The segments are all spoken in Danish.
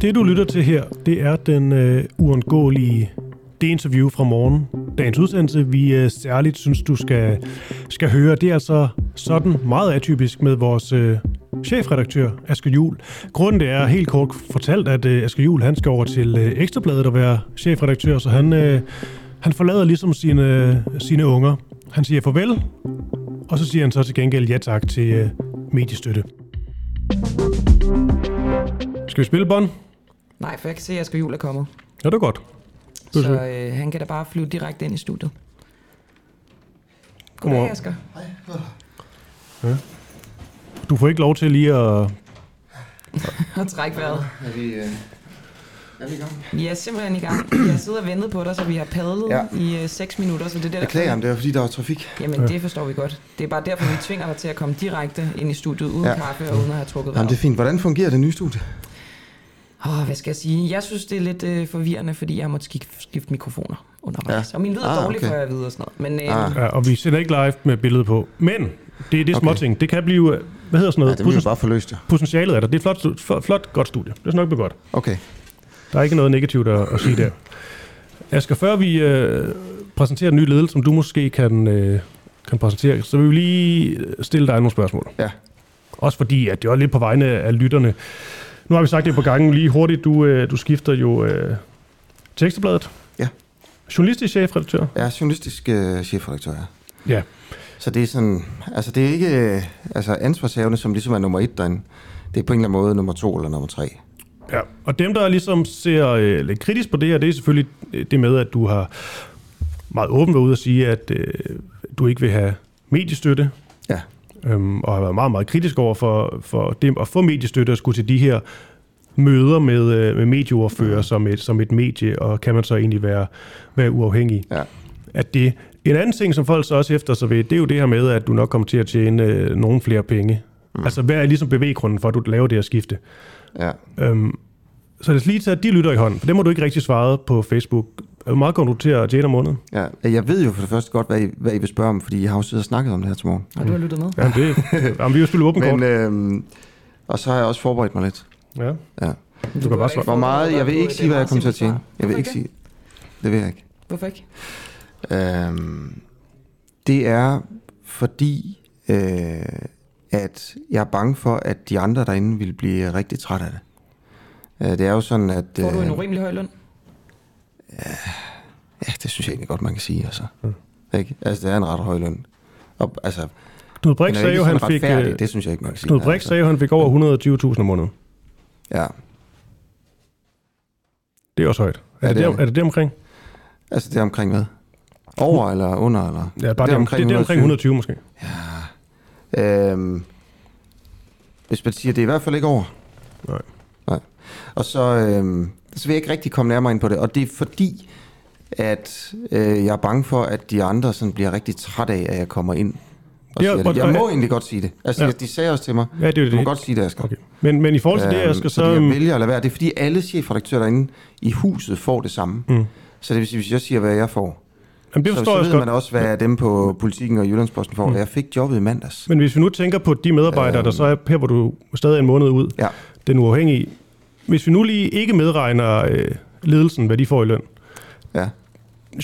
Det du lytter til her, det er den øh, uundgåelige det interview fra morgen, dagens udsendelse, vi øh, særligt synes, du skal, skal høre. Det er altså sådan meget atypisk med vores øh, chefredaktør, Asger Jul. Grunden det er helt kort fortalt, at øh, Asger Jul han skal over til øh, Ekstrabladet og være chefredaktør, så han, øh, han forlader ligesom sine, sine unger. Han siger farvel, og så siger han så til gengæld ja tak til øh, mediestøtte. Skal vi spille bånd? Nej, for jeg kan se, at Asger Jul er kommet. Ja, det er godt. Du Så øh, han kan da bare flyve direkte ind i studiet. Goddag, Asger. Du får ikke lov til lige at... Og træk vejret. Er vi, øh, er vi i gang? Vi er simpelthen i gang. Har siddet og ventet på dig, så vi har padlet Ja. i øh, 6 minutter. Så det er det, der Beklager, om det var fordi, der var trafik. Jamen, det forstår vi godt. Det er bare derfor, vi tvinger dig til at komme direkte ind i studiet uden Ja. ja. kaffe og uden at have trukket Jamen, det er fint. Hvordan fungerer det nye studie? Åh, hvad skal jeg sige? Jeg synes, det er lidt øh, forvirrende, fordi jeg har måttet skifte, skifte mikrofoner undervejs. Ja. Og min lyd er Ah, dårlig, okay. for jeg ved og sådan noget. Men øh, Ah. Ja, og vi sender ikke live med billedet på. Men det er det Okay. småting. Det kan blive... Hvad hedder sådan Ja, noget? det må vi Poten- bare få løst, ja. Potentialet er der. Det er et flot, flot, flot, godt studie. Det skal nok godt. Okay. Der er ikke noget negativt at, at sige der. Asger, før vi øh, præsenterer den nye ledelse, som du måske kan, øh, kan præsentere, så vil vi lige stille dig nogle spørgsmål. Ja. Også fordi, at det er lidt på vegne af lytterne. Nu har vi sagt det på gangen lige hurtigt. Du, øh, du skifter jo øh, til Ekstrabladet. Ja. Journalistisk chefredaktør. Er journalistisk øh, chefredaktør, ja. Ja. Så det er sådan... Altså, det er ikke øh, altså, ansvarshavende, som ligesom er nummer et derinde. Det er på en eller anden måde nummer to eller nummer tre. Ja, og dem, der ligesom ser øh, lidt kritisk på det her, det er selvfølgelig øh, det med, at du har meget åbent været ude at sige, at øh, du ikke vil have mediestøtte, Ja. Øhm, og har været meget, meget kritisk over for, for det at få mediestøtte og skulle til de her møder med, øh, med medieordfører som et, som et medie, og kan man så egentlig være, være uafhængig. Ja. At det, en anden ting, som folk så også efter sig ved, det er jo det her med, at du nok kommer til at tjene øh, nogle flere penge. Mm. Altså, hvad er ligesom bevæggrunden for, at du laver det her skifte? Ja. Øhm, så lad os lige tage de lytter i hånden, for det må du ikke rigtig svare på Facebook. Hvor meget kommer du til at tjene om måneden? ja. Jeg ved jo for det første godt, hvad I, hvad I vil spørge om, fordi jeg har jo siddet og snakket om det her til morgen. og du har lyttet med. Ja, det, jamen, vi har jo spillet åben kort. Men, øh, og så har jeg også forberedt mig lidt. Ja. Ja. kan bare svare. Hvor meget... Jeg vil ikke sige, hvad jeg kommer til at tjene. Jeg vil ikke sige... Det vil jeg ikke. Hvorfor ikke? Øhm, det er fordi, øh, at jeg er bange for, at de andre derinde vil blive rigtig træt af det. Øh, det er jo sådan, at... Får du en øh, urimelig høj løn? Ja, det synes jeg egentlig godt, man kan sige. Altså. Ikke? altså det er en ret høj løn. Og, altså, Knud Brix er sagde jo, han fik, øh, det synes jeg ikke, man kan sige. Knud Brix sagde jo, han fik over 120.000 om måneden. Ja, Det er også højt. Er, Ja, det, det er er det det omkring? altså det er omkring hvad? Over eller under? Eller? Ja, bare det, det, det, det er omkring 120 måske. Øhm, hvis man siger, det er i hvert fald ikke over. Nej. Nej. Og så, øhm, så vil jeg ikke rigtig komme nærmere ind på det. Og det er fordi, at øh, jeg er bange for, at de andre sådan bliver rigtig træt af, at jeg kommer ind. Og Ja, siger og- det. Jeg må og- egentlig godt sige det. Altså, Ja. de sagde også til mig, Ja, det er jo du må det. godt sige det, Asger. Okay. Men, men i forhold til det, jeg skal Øhm, så... så jeg vælger at lade være. Det er fordi, alle chefredaktører derinde i huset får det samme. Mm. Så det vil sige, hvis jeg siger, hvad jeg får, Jamen, det så, forstår så jeg ved man også, hvad dem på Politiken og Jyllandsposten får. Mm. Jeg fik jobbet i mandags. Men hvis vi nu tænker på de medarbejdere, der så er her, hvor du stadig er en måned ud, Ja. den uafhængige. Hvis vi nu lige ikke medregner øh, ledelsen, hvad de får i løn. Ja.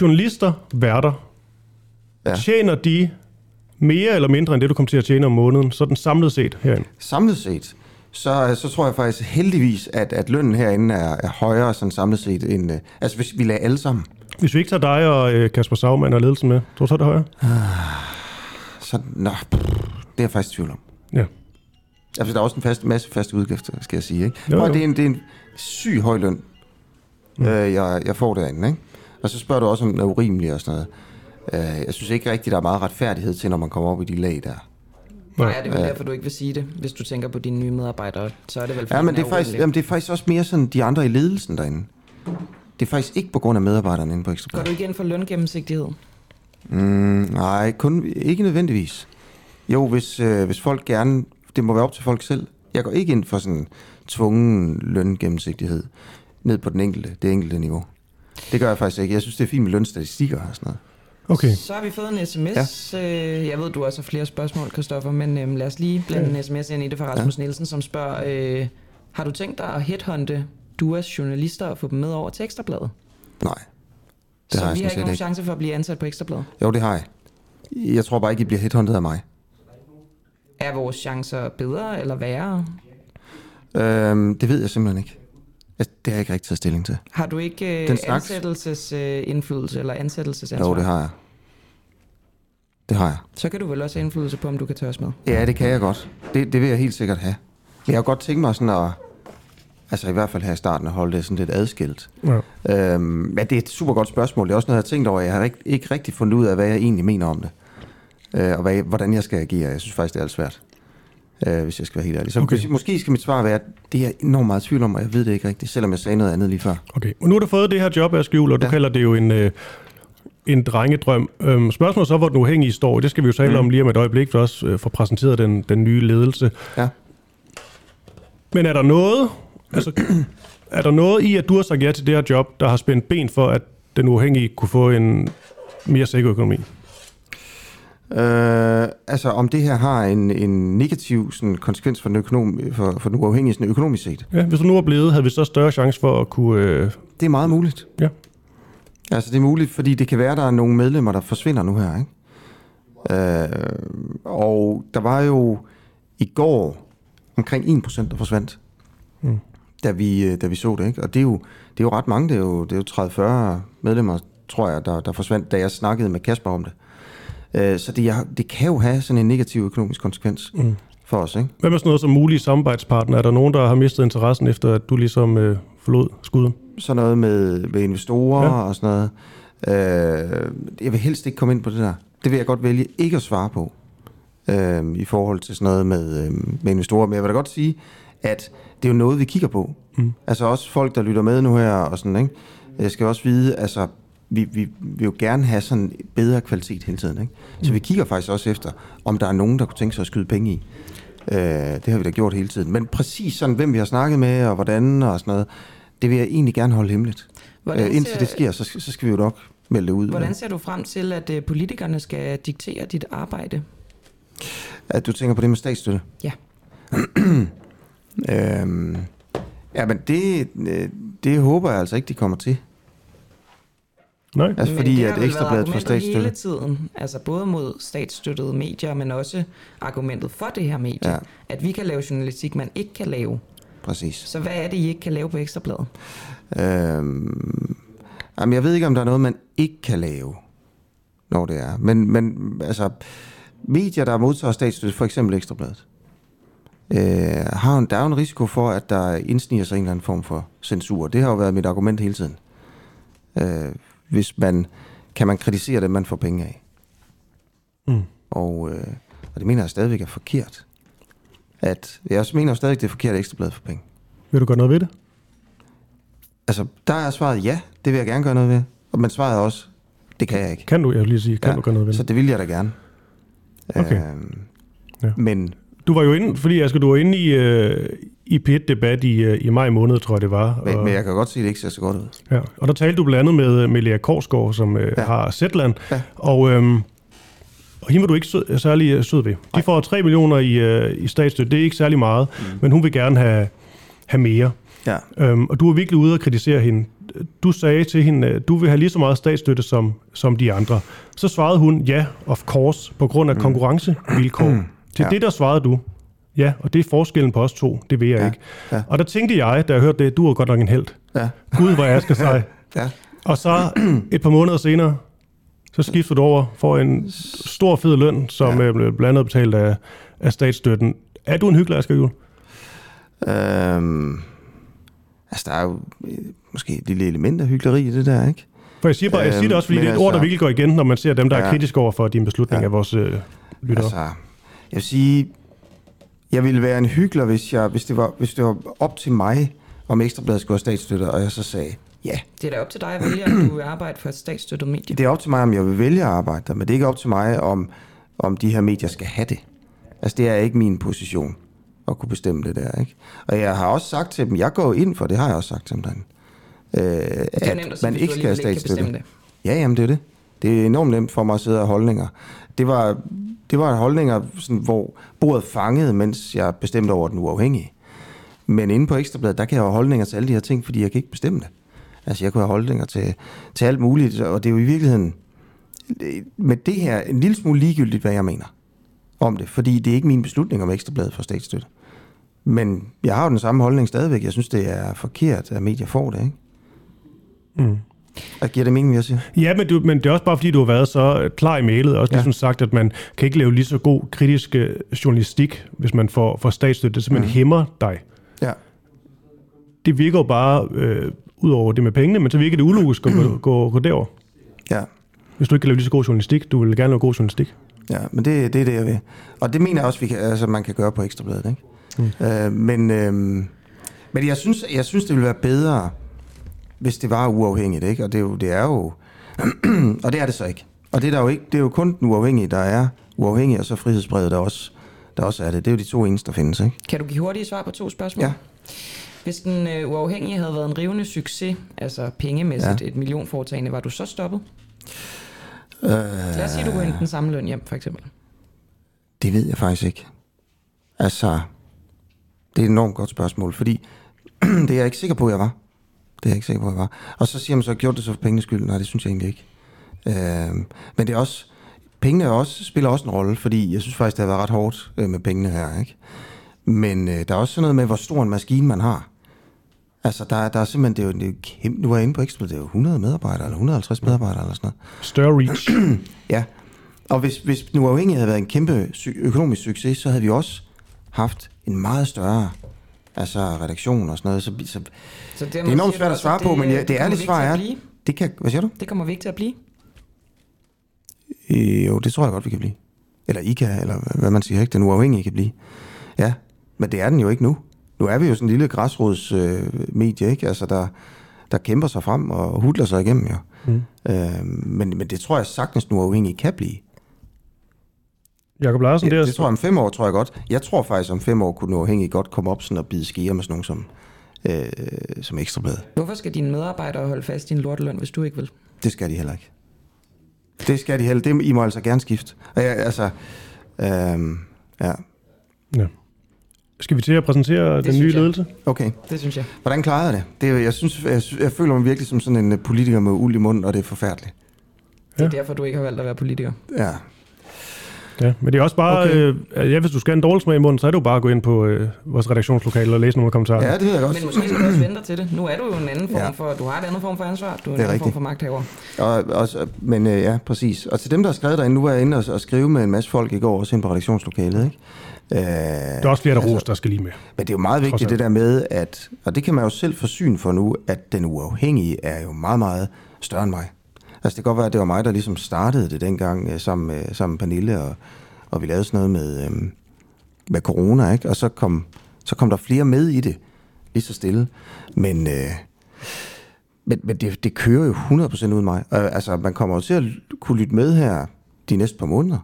Journalister, værter, ja. Tjener de mere eller mindre end det, du kommer til at tjene om måneden, sådan samlet set herinde? Samlet set, så, så tror jeg faktisk heldigvis, at, at lønnen herinde er, er højere sådan samlet set end... øh, Altså hvis vi lader alle sammen, Hvis vi ikke tager dig og øh, Kasper Sagmann og ledelsen med, tror du så er det højere? så... Nå, pff, det er jeg faktisk i tvivl om. Ja. Altså der er også en fast, masse faste udgifter, skal jeg sige. Ikke? Jo, jo. at, det, er en, det er en syg høj løn, mm. øh, jeg, jeg får derinde. Ikke? Og så spørger du også, om den er urimelig og sådan noget. Øh, jeg synes ikke rigtigt, der er meget retfærdighed til, når man kommer op i de lag der. Nej, er det vel derfor, du ikke vil sige det? Hvis du tænker på dine nye medarbejdere, så er det vel Ja, men det er, faktisk, urimelig. jamen, det er faktisk også mere sådan de andre i ledelsen derinde. Det er faktisk ikke på grund af medarbejderne inde på Går Ekstrabladet. du ikke ind for løngennemsigtighed? Mm, nej, kun, ikke nødvendigvis. Jo, hvis, øh, hvis folk gerne... Det må være op til folk selv. Jeg går ikke ind for sådan tvungen løngennemsigtighed ned på den enkelte, det enkelte niveau. Det gør jeg faktisk ikke. Jeg synes, det er fint med lønstatistikker og sådan noget. Okay. Så har vi fået en sms. Ja. Øh, jeg ved, du også har flere spørgsmål, Christoffer, men øh, lad os lige blande en sms ind i det fra Rasmus ja. Nielsen, som spørger, øh, har du tænkt dig at headhunte Duas journalister og få dem med over til Ekstrabladet. Nej, det så har jeg vi har ikke nogen ikke. chance for at blive ansat på Ekstrabladet. Jo, det har jeg. Jeg tror bare ikke, I bliver headhunted af mig. Er vores chancer bedre eller værre? Øhm, det ved jeg simpelthen ikke. Jeg, det har jeg ikke rigtig taget stilling til. Har du ikke Den øh, slags- ansættelsesindflydelse eller ansættelsesansvar? Jo, det har jeg. Det har jeg. Så kan du vel også have indflydelse på, om du kan tage os med. Ja, det kan jeg godt. Det, det vil jeg helt sikkert have. Men jeg har godt tænkt mig sådan at... Altså i hvert fald her i starten at holde det sådan lidt adskilt. Ja. Øhm, men det er et super godt spørgsmål. Det er også noget, jeg har tænkt over. Jeg har ikke, ikke rigtig fundet ud af, hvad jeg egentlig mener om det. Øh, og hvad, hvordan jeg skal agere. Jeg synes faktisk, det er alt svært. Øh, hvis jeg skal være helt ærlig. Så Okay. måske skal mit svar være, at det er enormt meget tvivl om, og jeg ved det ikke rigtigt, selvom jeg sagde noget andet lige før. Okay, og nu har du fået det her job, Aske Juhl, og du ja. Ja. kalder det jo en, øh, en drengedrøm. Øhm, spørgsmålet så, hvor den uafhængige står. Det skal vi jo tale mm. Om lige om et øjeblik, for også øh, få præsenteret den, den nye ledelse. Ja. Men er der noget, altså, er der noget i, at du har sagt ja til det her job, der har spændt ben for, at den uafhængige kunne få en mere sikker økonomi? Øh, altså om det her har en, en negativ sådan, konsekvens for den, økonom, for, for den uafhængige sådan, økonomisk set. Ja, hvis du nu var blevet, havde vi så større chance for at kunne... Øh, Det er meget muligt. Ja. Altså det er muligt, fordi det kan være, der er nogle medlemmer, der forsvinder nu her. Ikke? Øh, og der var jo i går omkring 1%, der forsvandt, Mm. da, vi, øh, da vi så det. Ikke? Og det er, jo, det er jo ret mange, det er jo, det er jo 30-40 medlemmer, tror jeg, der, der forsvandt, da jeg snakkede med Kasper om det. Øh, så det, jeg- det kan jo have sådan en negativ økonomisk konsekvens Mm. for os. Ikke? hvad med sådan noget som mulige samarbejdspartnere? Er der nogen, der har mistet interessen efter, at du ligesom øh, forlod skuden? sådan noget med, med investorer ja. og sådan noget. Øh, jeg vil helst ikke komme ind på det der. Det vil jeg godt vælge ikke at svare på øh, i forhold til sådan noget med, øh, med investorer. Men jeg vil da godt sige, at det er jo noget, vi kigger på. Mm. Altså også folk, der lytter med nu her og sådan, ikke? Jeg skal også vide, altså, vi, vi vil jo gerne have sådan bedre kvalitet hele tiden, ikke? Så vi kigger faktisk også efter, om der er nogen, der kunne tænke sig at skyde penge i. Øh, det har vi da gjort hele tiden. Men præcis sådan, hvem vi har snakket med, og hvordan og sådan noget, det vil jeg egentlig gerne holde hemmeligt. Hvordan Øh, indtil ser- det sker, så, så skal vi jo nok melde det ud. Hvordan ser du frem til, at øh, politikerne skal diktere dit arbejde? At du tænker på det med statsstøtte? Ja. øhm, ja, men det, øh, det håber jeg altså ikke, de kommer til. Nej? Altså Men fordi, det har at Ekstrabladet været får argumentet hele statsstøtte. tiden, altså både mod statsstøttede medier, men også argumentet for det her medie, ja. Ja. at vi kan lave journalistik, man ikke kan lave. Præcis. Så hvad er det, I ikke kan lave på Ekstrabladet? Øhm, jamen, jeg ved ikke, om der er noget, man ikke kan lave, når det er. Men, men altså, medier, der modtager statsstøtte, for eksempel Ekstrabladet, øh, har en, der er jo en risiko for, at der indsniger sig en eller anden form for censur. Det har jo været mit argument hele tiden. Øh, hvis man, kan man kritisere det, man får penge af. Mm. Og, øh, og det mener jeg stadigvæk er forkert. At, jeg også mener jo stadigvæk, det er forkert, at Ekstrabladet får penge. Vil du gøre noget ved det? Altså, der er svaret ja, det vil jeg gerne gøre noget ved. Men svaret er også, det kan jeg ikke. Kan du, jeg vil lige sige, kan ja. du gøre noget ved Så det? det vil jeg da gerne. Okay. Øhm, Ja. ja. Men Du var jo inde, fordi Asger, du var inde i, øh, i P1-debat i, øh, i maj måned, tror jeg det var. Men, og, men jeg kan godt se, at det ikke ser så godt ud. ja, og der talte du blandt andet med, med Lea Korsgaard, som øh, ja. Har Zetland. Ja. Og, øhm, og hende var du ikke sød, særlig øh, sød ved. De Nej. får 3 millioner i, øh, i statsstøtte. Det er ikke særlig meget, mm. men hun vil gerne have, have mere. Ja. Øhm, og du var virkelig ude og kritisere hende. Du sagde til hende, du vil have lige så meget statsstøtte som, som de andre. Så svarede hun, ja, of course, på grund af mm. konkurrencevilkår. Mm. Til. Ja. det der svarede du, ja, og det er forskellen på os to, det vil jeg Ja. ikke. Ja. Og der tænkte jeg, da jeg hørte det, du er godt nok en held. Ja. Gud, hvor jeg skal sig. Ja. Og så et par måneder senere, så skifter du over for en stor fed løn, som ja. Ja. er blandt andet betalt af, af statsstøtten. Er du en hyggelig, Asger Juhl? Øhm, altså, der er jo øh, måske et lille element af hyggeleri i det der, ikke? For jeg siger, bare, jeg siger det også, fordi Øhm, det er et men ord, der altså- virkelig går igen, når man ser dem, der ja. er kritiske over for din beslutning. Ja. af vores øh, lyttere. Altså, jeg vil sige, jeg ville være en hyggelig, hvis, jeg, hvis, det var, hvis det var op til mig, om Ekstrabladet skulle have statsstøtte, og jeg så sagde, ja, Det er da op til dig at vælge, om du vil arbejde for et statsstøttet medie. det er op til mig, om jeg vil vælge at arbejde der, men det er ikke op til mig, om, om de her medier skal have det. Altså, det er ikke min position at kunne bestemme det der, ikke? Og jeg har også sagt til dem, jeg går ind for, det har jeg også sagt til dem derinde, øh, Det er at nemt at sige, man ikke skal have statsstøtte. Ja, jamen det er det. Det er enormt nemt for mig at sidde og holdninger. Det var, det var holdninger, sådan, hvor bordet fangede, mens jeg bestemte over den uafhængige. Men inde på Ekstrabladet, der kan jeg have holdninger til alle de her ting, fordi jeg kan ikke bestemme det. Altså, jeg kunne have holdninger til, til alt muligt, og det er jo i virkeligheden med det her en lille smule ligegyldigt, hvad jeg mener om det, fordi det er ikke min beslutning om Ekstrabladet for statsstøtte. Men jeg har jo den samme holdning stadigvæk. Jeg synes, det er forkert, at medier får det, ikke? Mm. Jeg giver det mening, jeg siger. Ja, men, du, men det er også bare, fordi du har været så klar i mailet, og også ja. ligesom sagt, at man kan ikke lave lige så god kritisk øh, journalistik, hvis man får, får statsstøtte. Det simpelthen mm. hæmmer dig. Ja. Det virker jo bare, øh, ud over det med pengene, men så virker det ulogisk at gå, gå, gå derover. Ja. Hvis du ikke kan lave lige så god journalistik, du vil gerne lave god journalistik. Ja, men det, det er det, jeg vil. Og det mener jeg også, vi kan, altså, man kan gøre på Ekstrabladet, ikke? Mm. Øh, men, øh, men jeg synes, jeg synes, det ville være bedre, hvis det var uafhængigt, ikke? Og det er jo, det er jo og det er det så ikke. Og det er, der jo ikke, det er jo kun den uafhængige, der er uafhængig, og så frihedsbrevet, der også, der også er det. Det er jo de to eneste, der findes, ikke? Kan du give hurtige svar på to spørgsmål? Ja. Hvis den øh, uafhængige havde været en rivende succes, altså pengemæssigt ja. et millionforetagende, var du så stoppet? Øh, Lad os sige, du kunne hente den samme løn hjem, for eksempel. Det ved jeg faktisk ikke. Altså, det er et enormt godt spørgsmål, fordi det er jeg ikke sikker på, jeg var. Det er jeg ikke sikker på, jeg var. Og så siger man så, gjort det så for pengenes skyld? Nej, det synes jeg egentlig ikke. Øh, men det er også, pengene er også, spiller også en rolle, fordi jeg synes faktisk, det har været ret hårdt øh, med pengene her. Ikke? Men øh, der er også sådan noget med, hvor stor en maskine man har. Altså, der, der er simpelthen, det er jo, det er jo kæmpe, nu er jeg inde på Ekstra, det er jo 100 medarbejdere, eller 150 medarbejdere, eller sådan noget. Større reach. ja, og hvis, hvis den uafhængige havde været en kæmpe økonomisk succes, så havde vi også haft en meget større altså redaktion og sådan noget. Så, så, så det, er enormt svært at svare på, men ja, det, det ærlige svar er, det kan, hvad siger du? Det kommer vi ikke til at blive. Øh, jo, det tror jeg godt, vi kan blive. Eller I kan, eller hvad man siger, ikke? Den uafhængige kan blive. Ja, men det er den jo ikke nu. Nu er vi jo sådan en lille græsrodsmedie, øh, ikke? Altså, der, der kæmper sig frem og hudler sig igennem, jo. Mm. Øh, men, men det tror jeg sagtens nu uafhængig kan blive. Jakob Larsen, det, det, er... det tror jeg om fem år, tror jeg godt. Jeg tror faktisk, om fem år kunne nu uafhængig godt komme op sådan og bide skier med sådan nogen som, øh, som ekstrablad. Hvorfor skal dine medarbejdere holde fast i din lorteløn, hvis du ikke vil? Det skal de heller ikke. Det skal de heller. Det I må altså gerne skifte. Og jeg, altså, øh, ja. ja. Skal vi til at præsentere det den nye jeg. ledelse? Okay. Det synes jeg. Hvordan klarede jeg det? det er, jeg, synes, jeg, jeg føler mig virkelig som sådan en politiker med uld i munden, og det er forfærdeligt. Det er ja. derfor, du ikke har valgt at være politiker. Ja, Ja, men det er også bare, okay. øh, ja, hvis du skal have en dårlig smag i munden, så er det jo bare at gå ind på øh, vores redaktionslokale og læse nogle kommentarer. Ja, det ved jeg godt. Men måske skal du også vente til det. Nu er du jo en anden form ja. for, du har en anden form for ansvar, du er en er anden rigtigt. form for magthaver. Og, også, men øh, ja, præcis. Og til dem, der har skrevet derinde, nu er jeg inde og, og skrive med en masse folk i går, også ind på redaktionslokalet, ikke? Øh, der er også flere, der altså, ros, der skal lige med. Men det er jo meget vigtigt det der med, at, og det kan man jo selv få syn for nu, at den uafhængige er jo meget, meget større end mig. Altså det kan godt være, at det var mig, der ligesom startede det dengang øh, sammen, med, sammen med Pernille og og vi lavede sådan noget med, øhm, med corona, ikke? og så kom, så kom der flere med i det, lige så stille. Men, øh, men, men det, det kører jo 100% ud af mig. Øh, altså, man kommer jo til at kunne lytte med her de næste par måneder,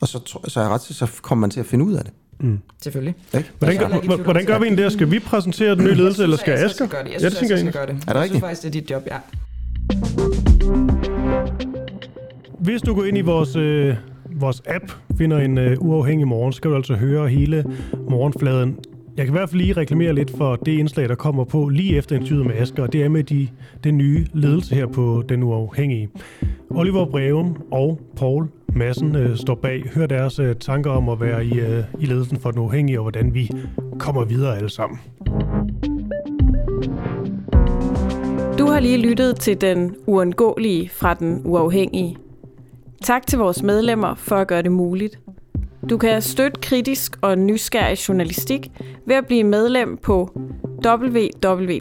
og så, så er jeg ret til, så kommer man til at finde ud af det. Mm. Selvfølgelig. Ikke? Hvordan, gør, hvordan gør vi egentlig det? Skal vi præsentere den nye ledelse, eller skal Asger? Jeg synes, jeg, synes, jeg, skal gøre det. Er det rigtigt? Jeg synes faktisk, det er dit job, ja. Hvis du går ind i vores øh, vores app finder en øh, uafhængig morgen, så kan du altså høre hele morgenfladen. Jeg kan i hvert fald lige reklamere lidt for det indslag, der kommer på lige efter interviewet med Asger, og det er med de, den nye ledelse her på Den Uafhængige. Oliver Breum og Paul Madsen øh, står bag. Hør deres øh, tanker om at være i, øh, i ledelsen for Den Uafhængige, og hvordan vi kommer videre alle sammen. Du har lige lyttet til Den Uundgåelige fra Den Uafhængige. Tak til vores medlemmer for at gøre det muligt. Du kan støtte kritisk og nysgerrig journalistik ved at blive medlem på www.duah.dk.